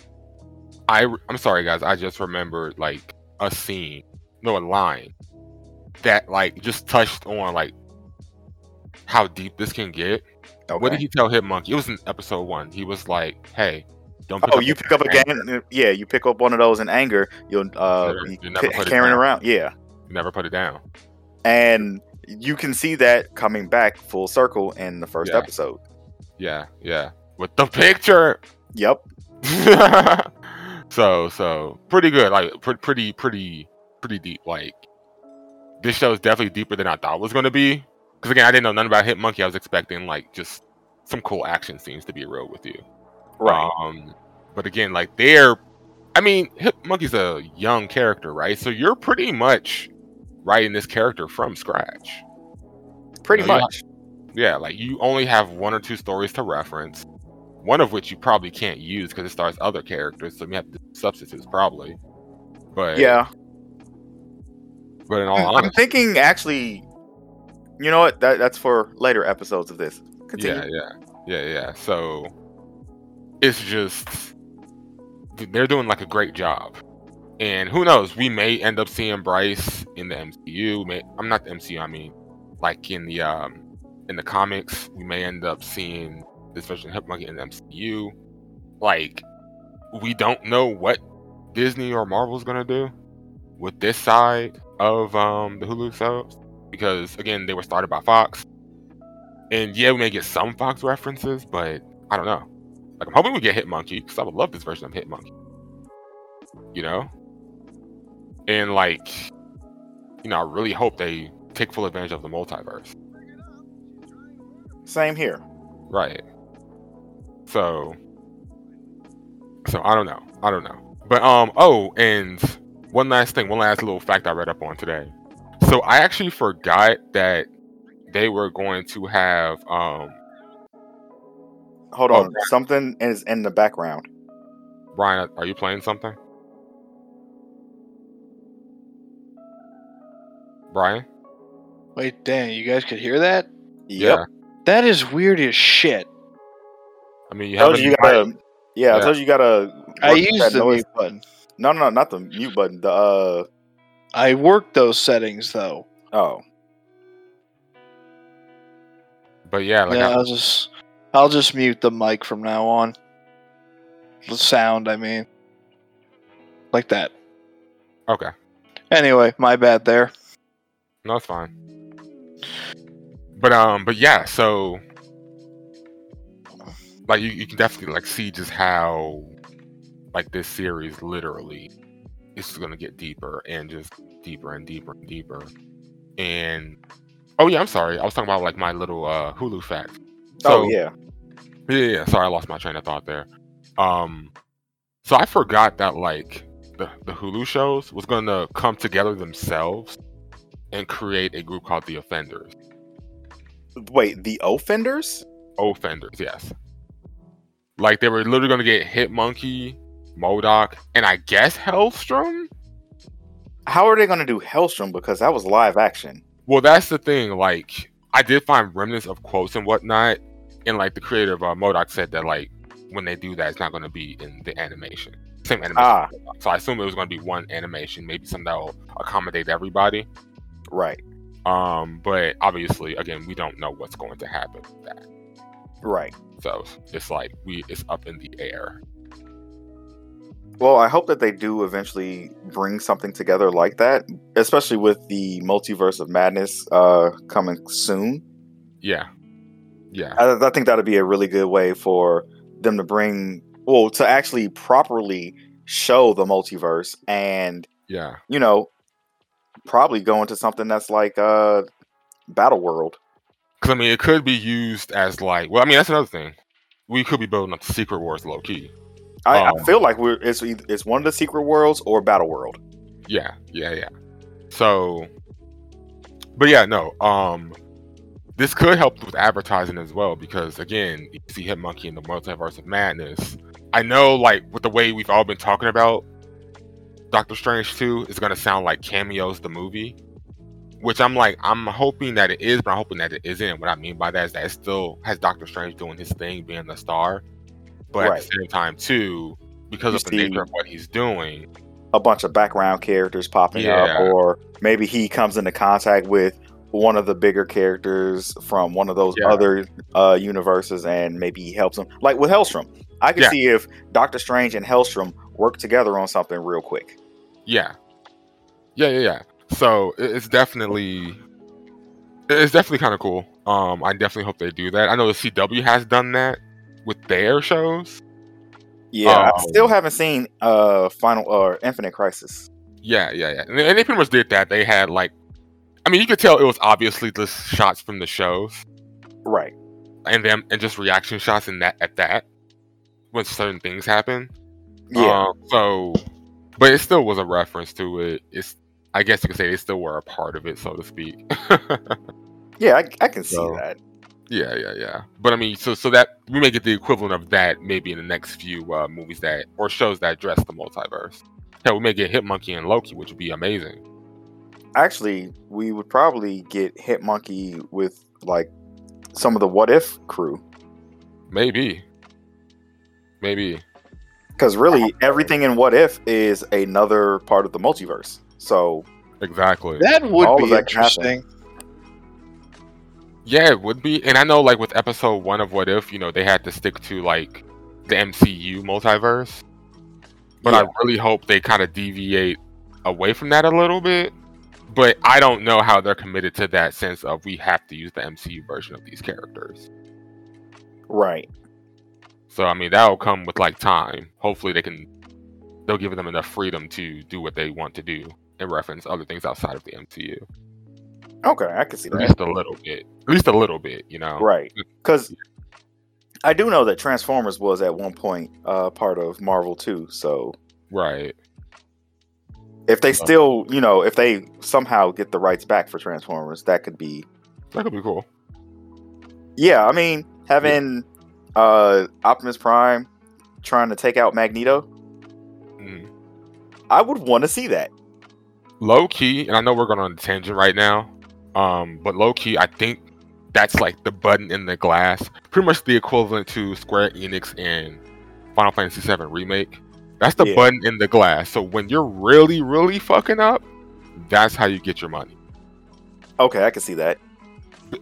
I I'm sorry, guys. I just remembered like a scene, no, a line that like just touched on like how deep this can get. Okay. What did he tell Hitmonkey? It was in episode one. He was like, "Hey, don't." Pick Oh, you pick up again? Yeah, you pick up one of those in anger. You'll uh, you never it carrying around. Yeah, You never put it down. and you can see that coming back full circle in the first Yeah. episode. Yeah, yeah. With the picture. Yep. so so pretty good. Like pre- pretty pretty pretty deep. Like this show is definitely deeper than I thought it was going to be. Because again, I didn't know nothing about Hit Monkey. I was expecting like just some cool action scenes to be real with you. Right. Um, but again, like they're, I mean, Hit Monkey's a young character, right? So you're pretty much writing this character from scratch. Pretty yeah. much. Yeah, like you only have one or two stories to reference, one of which you probably can't use because it stars other characters, so you have to substitutes probably. But Yeah. but in all I'm honesty, thinking actually. You know what? That that's for later episodes of this. Continue. yeah, yeah, yeah, yeah. So it's just they're doing like a great job, and who knows? We may end up seeing Bryce in the MCU. May I'm not the MCU. I mean, like in the um in the comics, we may end up seeing this version of Hitmonkey in the MCU. Like we don't know what Disney or Marvel's gonna do with this side of um the Hulu shows because again they were started by Fox. And yeah, we may get some Fox references, but I don't know. Like I'm hoping we get Hitmonkey because I would love this version of Hitmonkey. You know? And like you know, I really hope they take full advantage of the multiverse. Same here. Right. So so I don't know. I don't know. But um oh, and one last thing, one last little fact I read up on today. So I actually forgot that they were going to have um Hold Oh, on, Brian. something is in the background. Brian, are you playing something? Brian? Wait, dang, you guys could hear that? Yep. Yeah. That is weird as shit. I mean, you Told haven't you, you gotta. Yeah, I told you you gotta. I work used the noise- mute button. No, no, no, not the mute button. The uh I worked those settings though. oh, but yeah, like yeah, I- I'll just I'll just mute the mic from now on. The sound, I mean. Like that. okay. Anyway, my bad there. No, it's fine. But um, but yeah, so like you, you can definitely like see just how like this series literally is just gonna get deeper and just deeper and deeper and deeper. And oh yeah, I'm sorry, I was talking about like my little uh Hulu fact. oh So- yeah. Yeah, yeah, yeah. Sorry, I lost my train of thought there. Um, so I forgot that like the the Hulu shows was going to come together themselves and create a group called the Offenders. Wait, the offenders? Offenders, yes. Like they were literally going to get Hit Monkey, MODOK, and I guess Helstrom. How are they going to do Helstrom? Because that was live action. Well, that's the thing. Like I did find remnants of quotes and whatnot, and like the creator of uh, MODOK said that like when they do that, it's not going to be in the animation. Same animation. Ah, So I assume it was going to be one animation, maybe something that will accommodate everybody. right, Um, but obviously, again, we don't know what's going to happen with that. right. So it's like we it's up in the air. Well, I hope that they do eventually bring something together like that, especially with the multiverse of madness uh, coming soon. Yeah, yeah, I, I think that'd be a really good way for them to bring, well, to actually properly show the multiverse and, yeah. you know, probably go into something that's like uh, Battle World. Because I mean, it could be used as like, well, I mean, that's another thing. We could be building up the Secret Wars low key. I, Oh. I feel like we're it's it's one of the secret worlds or Battle World. Yeah, yeah, yeah. So, but yeah, no. Um, this could help with advertising as well because again, you see Hitmonkey in the Multiverse of Madness. I know, like with the way we've all been talking about Doctor Strange 2 is gonna sound like cameos the movie, which I'm like, I'm hoping that it is, but I'm hoping that it isn't. What I mean by that is that it still has Doctor Strange doing his thing, being the star, but Right. at the same time too, because You of the nature of what he's doing, A bunch of background characters popping Yeah. up, or maybe he comes into contact with one of the bigger characters from one of those Yeah. other uh, universes, and maybe he helps him. Like with Helstrom, I could Yeah. see if Doctor Strange and Helstrom work together on something real quick. Yeah. Yeah, yeah, yeah. So it's definitely it's definitely kind of cool. Um, I definitely hope they do that. I know the CW has done that with their shows. Yeah, I Um, still haven't seen uh Final or Infinite Crisis. Yeah, yeah, yeah. And they, and they pretty much did that. They had like, I mean, you could tell it was obviously just shots from the shows Right. and them and just reaction shots in that at that when certain things happen. Yeah. Um, so, but it still was a reference to it. It's I guess you could say they still were a part of it, so to speak. yeah, I, I can see that. Yeah, yeah, yeah. But I mean, so so that we may get the equivalent of that maybe in the next few uh, movies that or shows that address the multiverse. Hell, we may get Hitmonkey and Loki, which would be amazing. Actually, we would probably get Hitmonkey with like some of the What If crew. Maybe, maybe. Because really, everything in What If is another part of the multiverse. So Exactly. That would All be of that can happen. interesting. Yeah, it would be. And I know, like with episode one of What If, you know, they had to stick to like the MCU multiverse. But I really hope they kind of deviate away from that a little bit. But I don't know how they're committed to that sense of we have to use the MCU version of these characters. right, So I mean that'll come with like time. Hopefully they can they'll give them enough freedom to do what they want to do and reference other things outside of the MCU. okay, I can see At that. least a little bit. At least a little bit, you know. Right, because I do know that Transformers was at one point uh, part of Marvel too. So Right. If they still, you know, if they somehow get the rights back for Transformers, that could be That could be cool. Yeah, I mean, having uh Optimus Prime trying to take out Magneto, Mhm. I would want to see that. Low key, and I know we're going on a tangent right now, um, but low key, I think that's like the button in the glass, pretty much the equivalent to Square Enix and Final Fantasy VII Remake. That's the Yeah. button in the glass. So when you're really, really fucking up, that's how you get your money. Okay, I can see that.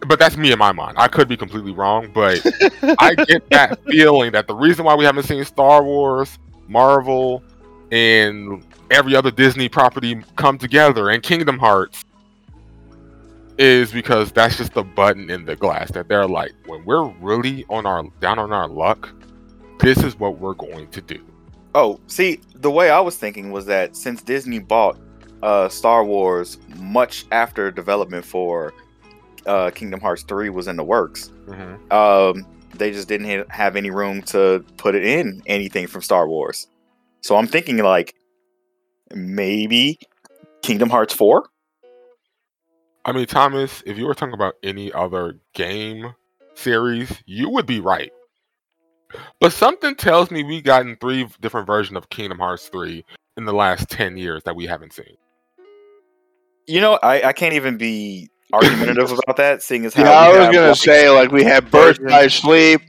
but that's me in my mind. I could be completely wrong, but I get that feeling that the reason why we haven't seen Star Wars, Marvel, and every other Disney property come together and Kingdom Hearts is because that's just the button in the glass that they're like, when we're really on our down on our luck, this is what we're going to do. Oh, see, the way I was thinking was that since Disney bought uh Star Wars much after development for uh Kingdom Hearts 3 was in the works, hmm um they just didn't ha- have any room to put it in anything from Star Wars. So I'm thinking like maybe Kingdom Hearts 4? I mean, Thomas, if you were talking about any other game series, you would be right. But something tells me we've gotten three different versions of Kingdom Hearts 3 in the last 10 years that we haven't seen. You know, I, I can't even be argumentative about that, seeing as how Yeah, I was gonna say like we had birth by sleep,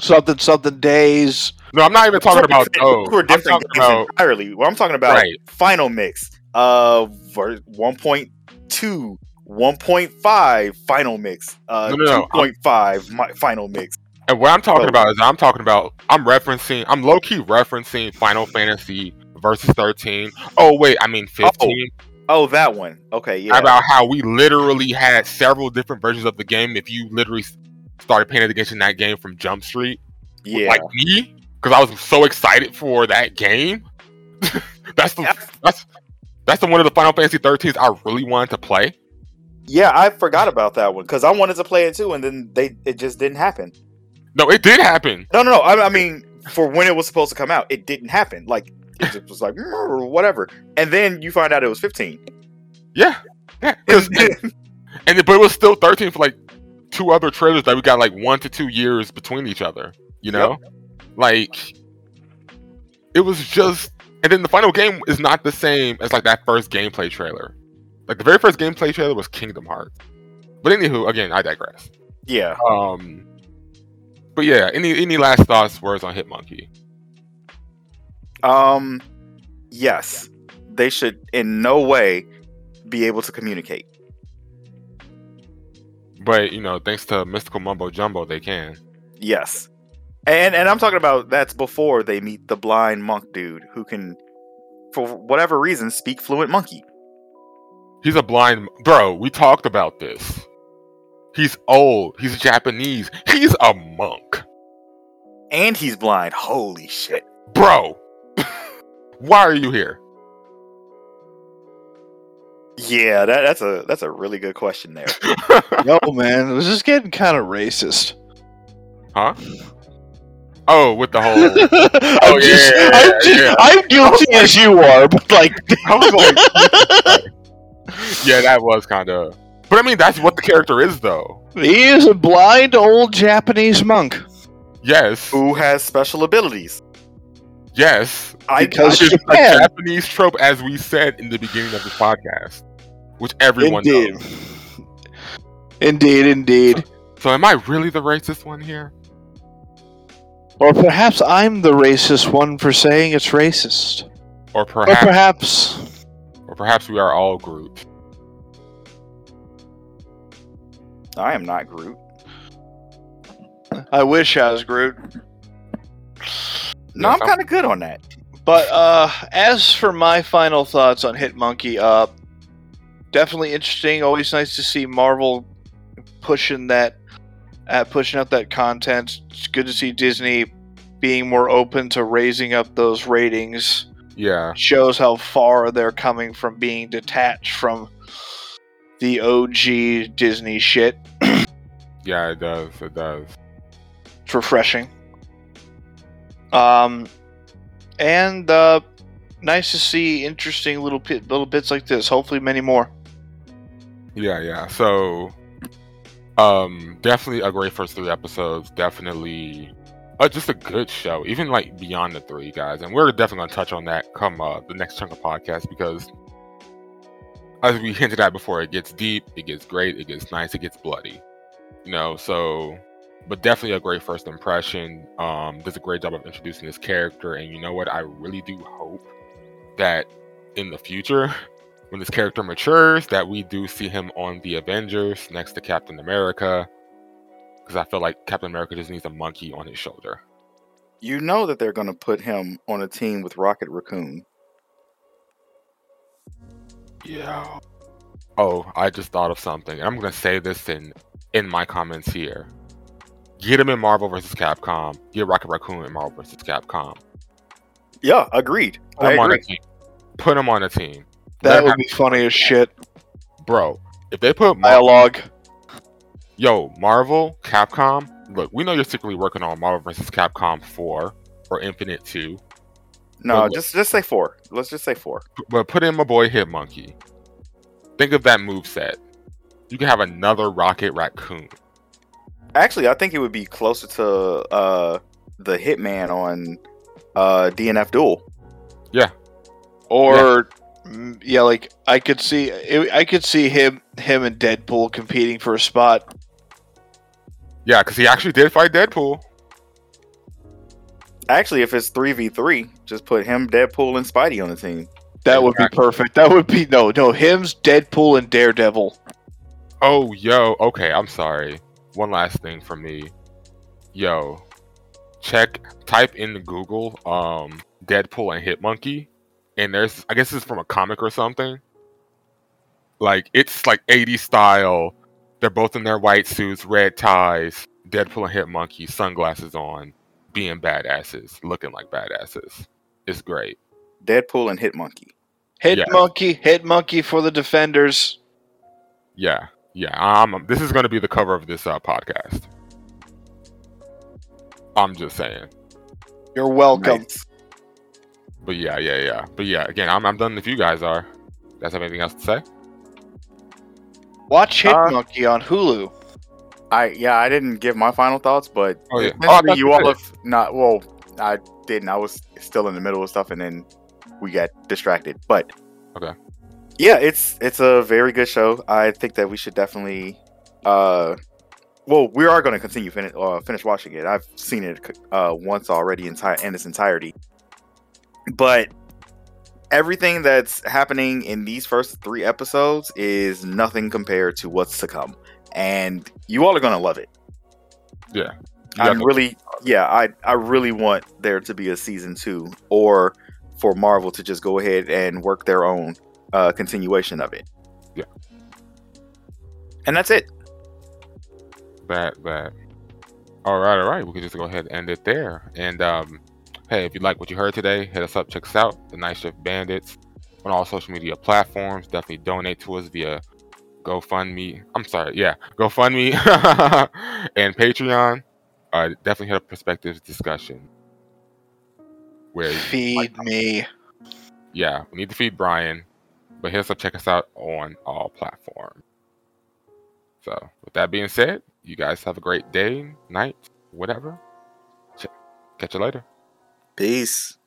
something something days. No, I'm not even two talking about different- those. two are I'm different talking about entirely. Well, I'm talking about Right. final mix, uh, ver- 1.2, 1.5 final mix, uh, No, no, no, 2.5 final mix. And what I'm talking Oh. about is I'm talking about I'm referencing I'm low key referencing Final Fantasy versus 13. Oh wait, I mean 15. Oh, that one. Okay, yeah. About how we literally had several different versions of the game. If you literally started paying attention that game from Jump Street, yeah. like me, because I was so excited for that game. that's the that's that's the one of the Final Fantasy 13s I really wanted to play. yeah, I forgot about that one because I wanted to play it too, and then they it just didn't happen. No, it did happen. No, no, no. I, I mean, for when it was supposed to come out, it didn't happen. Like it just was like whatever, and then you find out it was 15. Yeah, yeah. and it, but it was still 13 for like two other trailers that we got like one to two years between each other you know like it was just and then the final game is not the same as like that first gameplay trailer like the very first gameplay trailer was kingdom hearts but anywho again i digress yeah. um but yeah any any last thoughts words on hitmonkey Um, yes, they should in no way be able to communicate. but you know thanks to mystical mumbo jumbo they can Yes, and and I'm talking about that's before they meet the blind monk dude who can, for whatever reason, speak fluent monkey. He's a blind bro. We talked about this. He's old. He's Japanese. He's a monk, And he's blind. Holy shit. bro. Why are you here? Yeah, that, that's a that's a really good question there. No man, it was just getting kind of racist. huh? Oh, with the whole. Oh, I'm yeah, just, yeah, I'm, just yeah. I'm guilty as you are, but like, I was like, yeah, that was kind of. But I mean, that's what the character is, though. he is a blind old Japanese monk. Yes, Who has special abilities? yes. I, Because Which is a Japanese trope, as we said in the beginning of this podcast, which everyone Indeed. knows. Indeed, indeed. So, am I really the racist one here? Or perhaps I'm the racist one for saying it's racist. Or Or perhaps, perhaps or perhaps we are all Groot. I am not Groot. I wish I was Groot. No, I'm kind of good on that. But uh, as for my final thoughts on Hitmonkey, uh, definitely interesting. Always nice to see Marvel pushing that, uh, pushing out that content. It's good to see Disney being more open to raising up those ratings. Yeah, Shows how far they're coming from being detached from the OG Disney shit. yeah, it does. It does. It's refreshing. Um, and uh, nice to see interesting little little bits like this. Hopefully, many more. Yeah, yeah. So, um, definitely a great first three episodes. Definitely, uh, just a good show. Even like beyond the three guys, and we're definitely gonna touch on that come uh, the next chunk of podcast because, as we hinted at before, it gets deep, it gets great, it gets nice, it gets bloody. You know, so but definitely a great first impression. Um, does a great job of introducing this character, and you know what? I really do hope that in the future, when this character matures, that we do see him on the Avengers next to Captain America, because I feel like Captain America just needs a monkey on his shoulder. You know that they're going to put him on a team with Rocket Raccoon. Yeah. Oh, I just thought of something. I'm to say this in in my comments here. Get him in Marvel vs. Capcom. Get Rocket Raccoon in Marvel vs. Capcom. Yeah, agreed. Put I him on a team. Put him on a team. That Let would be funny as shit. bro. If they put Dialogue. yo Marvel, Capcom, look, we know you're secretly working on Marvel vs. Capcom 4 or Infinite 2, No, But- just just say four. Let's just say four. but put in my boy Hitmonkey. Think of that move set. You can have another Rocket Raccoon. Actually, I think it would be closer to uh the Hitman on uh DNF Duel. Yeah. Or mm, yeah, like I could see I could see him him and Deadpool competing for a spot. Yeah, because he actually did fight Deadpool. Actually, if it's three v three, just put him, Deadpool, and Spidey on the team. That would be perfect. That would be no, no. Him's Deadpool and Daredevil. Oh, yo, okay, I'm sorry. One last thing for me. Yo, check, type in Google, um, Deadpool and Hitmonkey, and there's, I guess this is from a comic or something. Like, it's like 80s style. They're both in their white suits, red ties, Deadpool and Hitmonkey, sunglasses on, being badasses, looking like badasses. It's great. Deadpool and Hitmonkey. Hit Yeah. monkey, hit monkey for the defenders. Yeah, yeah. Um, this is going to be the cover of this uh, podcast. I'm just saying. You're welcome. Nice. But yeah, yeah, yeah. But yeah, again, I'm, I'm done if you guys are. You guys have anything else to say? Watch Hit Uh, Monkey on Hulu. I yeah, I didn't give my final thoughts, but Oh, yeah. Oh, you you all have not. Well, I didn't. I was still in the middle of stuff, and then we got distracted. But Okay. yeah, it's it's a very good show. I think that we should definitely. uh well, we are going to continue finish uh, finish watching it. I've seen it uh, once already entire in its entirety, but everything that's happening in these first three episodes is nothing compared to what's to come, and you all are going to love it. Yeah. I'm really, yeah, I I really want there to be a season two, or for Marvel to just go ahead and work their own uh, continuation of it. Yeah. and that's it. That that. All right, all right. We can just go ahead and end it there. And um, hey, if you like what you heard today, hit us up, check us out, the Night Shift Bandits, on all social media platforms. Definitely donate to us via GoFundMe. I'm sorry, yeah, GoFundMe and Patreon. Uh, definitely hit a Perspectives discussion. Where Feed me. yeah, we need to feed Brian, but hit us up, check us out on all platforms. So, with that being said, you guys have a great day, night, whatever. Ch- Catch you later. Peace.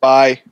Bye.